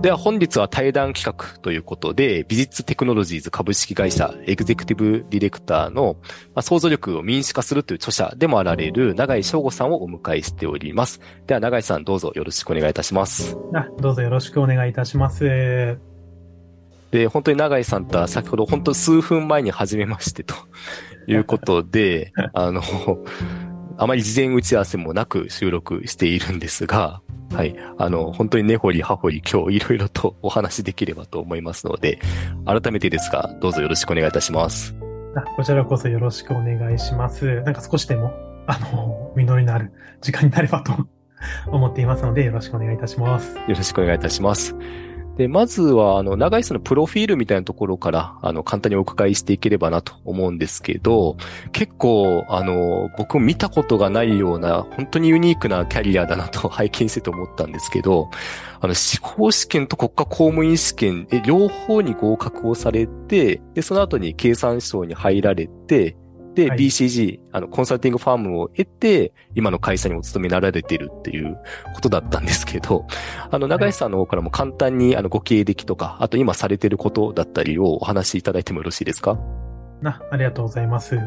では本日は対談企画ということで、美術テクノロジーズ株式会社エグゼクティブディレクターの、まあ、想像力を民主化するという著者でもあられる永井翔吾さんをお迎えしております。では永井さんどうぞよろしくお願いいたします。あどうぞよろしくお願いいたします。で、本当に永井さんとは先ほど本当数分前に始めましてと いうことで、あの、あまり事前打ち合わせもなく収録しているんですが、はい。あの、本当に根掘り葉掘り今日いろいろとお話できればと思いますので、改めてですが、どうぞよろしくお願いいたします。あこちらこそよろしくお願いします。なんか少しでも、あの、実りのある時間になればと思っていますので、よろしくお願いいたします。よろしくお願いいたします。で、まずは、あの、長井さんのプロフィールみたいなところから、あの、簡単にお伺いしていければなと思うんですけど、結構、あの、僕も見たことがないような、本当にユニークなキャリアだなと 拝見してて思ったんですけど、あの、司法試験と国家公務員試験、両方に合格をされて、で、その後に経産省に入られて、で、はい、BCG、あの、コンサルティングファームを得て、今の会社にお勤めになられているっていうことだったんですけど、あの、長井さんの方からも簡単に、あの、ご経歴とか、あと今されていることだったりをお話しいただいてもよろしいですか？な、ありがとうございます。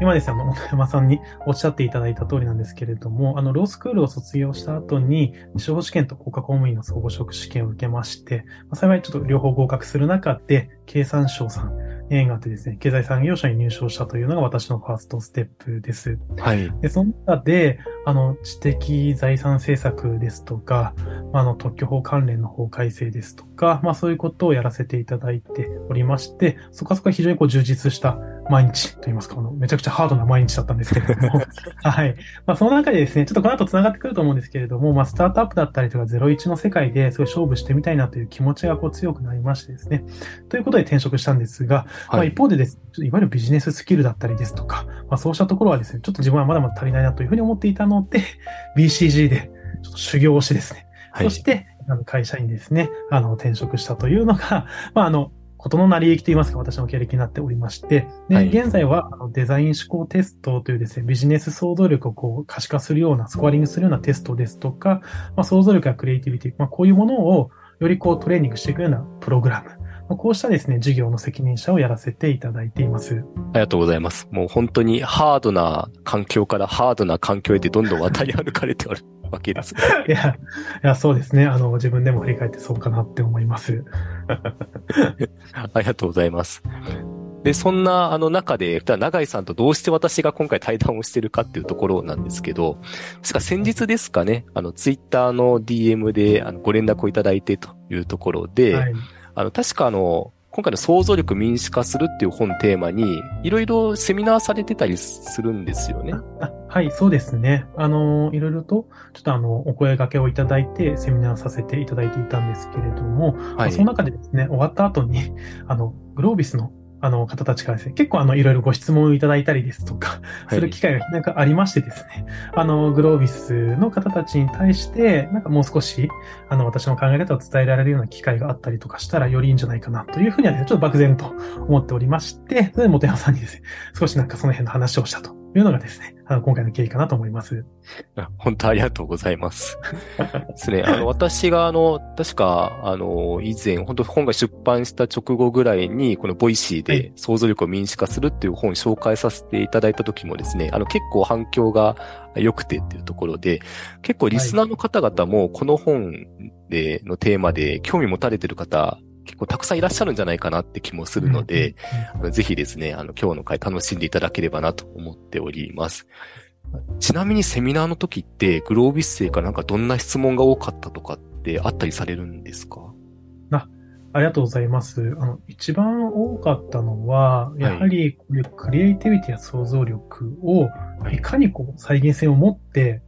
今ですね、あの、本山さんにおっしゃっていただいた通りなんですけれども、あの、ロースクールを卒業した後に、司法試験と国家公務員の総合職試験を受けまして、まあ、幸いちょっと両方合格する中で、経産省さん、縁があってですね、経済産業省に入省したというのが私のファーストステップです。はい。で、その中で、あの、知的財産政策ですとか、まあ、あの、特許法関連の法改正ですとか、まあ、そういうことをやらせていただいておりまして、そこはそこは非常にこう充実した毎日と言いますか、あの、めちゃくちゃハードな毎日だったんですけれども、はい。まあ、その中でですね、ちょっとこの後繋がってくると思うんですけれども、まあ、スタートアップだったりとか、01の世界ですごい勝負してみたいなという気持ちがこう強くなりましてですね、ということで転職したんですが、はい、まあ、一方でですね、いわゆるビジネススキルだったりですとか、まあ、そうしたところはですね、ちょっと自分はまだまだ足りないなというふうに思っていたので、BCG でちょっと修行をしてですね、はい、そして、あの会社にですね、あの、転職したというのが、まあ、あの、ことの成り行きといいますか、私の経歴になっておりまして、で、はい、現在はあのデザイン思考テストというですね、ビジネス想像力をこう可視化するような、スコアリングするようなテストですとか、まあ、想像力やクリエイティビティ、まあ、こういうものをよりこうトレーニングしていくようなプログラム、まあ、こうしたですね、事業の責任者をやらせていただいています。ありがとうございます。もう本当にハードな環境からハードな環境へでどんどん渡り歩かれておる。わけです、いや、いや、そうですね。あの、自分でも振り返ってそうかなって思います。ありがとうございます。で、そんな、あの中で、長井さんとどうして私が今回対談をしてるかっていうところなんですけど、ですか先日ですかね、あの、ツイッターの DM で、あの、ご連絡をいただいてというところで、はい、あの、確かあの、今回の想像力民主化するっていう本テーマに、いろいろセミナーされてたりするんですよね。はい、そうですね。あの、いろいろと、ちょっとあの、お声掛けをいただいて、セミナーさせていただいていたんですけれども、はい、その中でですね、終わった後に、あの、グロービスのあの方たちからですね、結構あのいろいろご質問をいただいたりですとか、する機会がなんかありましてですね、はい、あの、グロービスの方たちに対して、なんかもう少し、あの、私の考え方を伝えられるような機会があったりとかしたらよりいいんじゃないかなというふうにはね、ちょっと漠然と思っておりまして、それで本山さんにですね、少しなんかその辺の話をしたというのがですね、あの、今回の経緯かなと思います。本当ありがとうございます。ですね。あの、私があの、確か、あの、以前、本当本が出版した直後ぐらいに、このボイシーで創造力を民主化するっていう本を紹介させていただいた時もですね、あの、結構反響が良くてっていうところで、結構リスナーの方々もこの本で、のテーマで興味持たれてる方、結構たくさんいらっしゃるんじゃないかなって気もするので、うん、ぜひですね、あの、今日の回楽しんでいただければなと思っております。ちなみにセミナーの時って、グロービス生からなんかどんな質問が多かったとかってあったりされるんですか？あ、ありがとうございます。あの、一番多かったのは、やはり、こういうクリエイティビティや想像力を、い。かにこう、再現性を持って、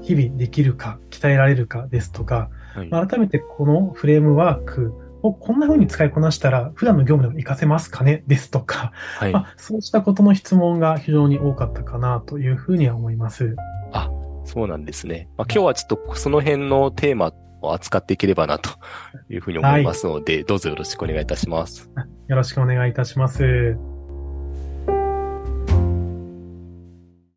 日々できるか、鍛えられるかですとか、はい、改めてこのフレームワークをこんな風に使いこなしたら、普段の業務でも活かせますかね？ですとか、はい、まあ、そうしたことの質問が非常に多かったかなというふうには思います。あ、そうなんですね。まあ、今日はちょっとその辺のテーマを扱っていければなというふうに思いますので、はい、どうぞよろしくお願いいたします。よろしくお願いいたします。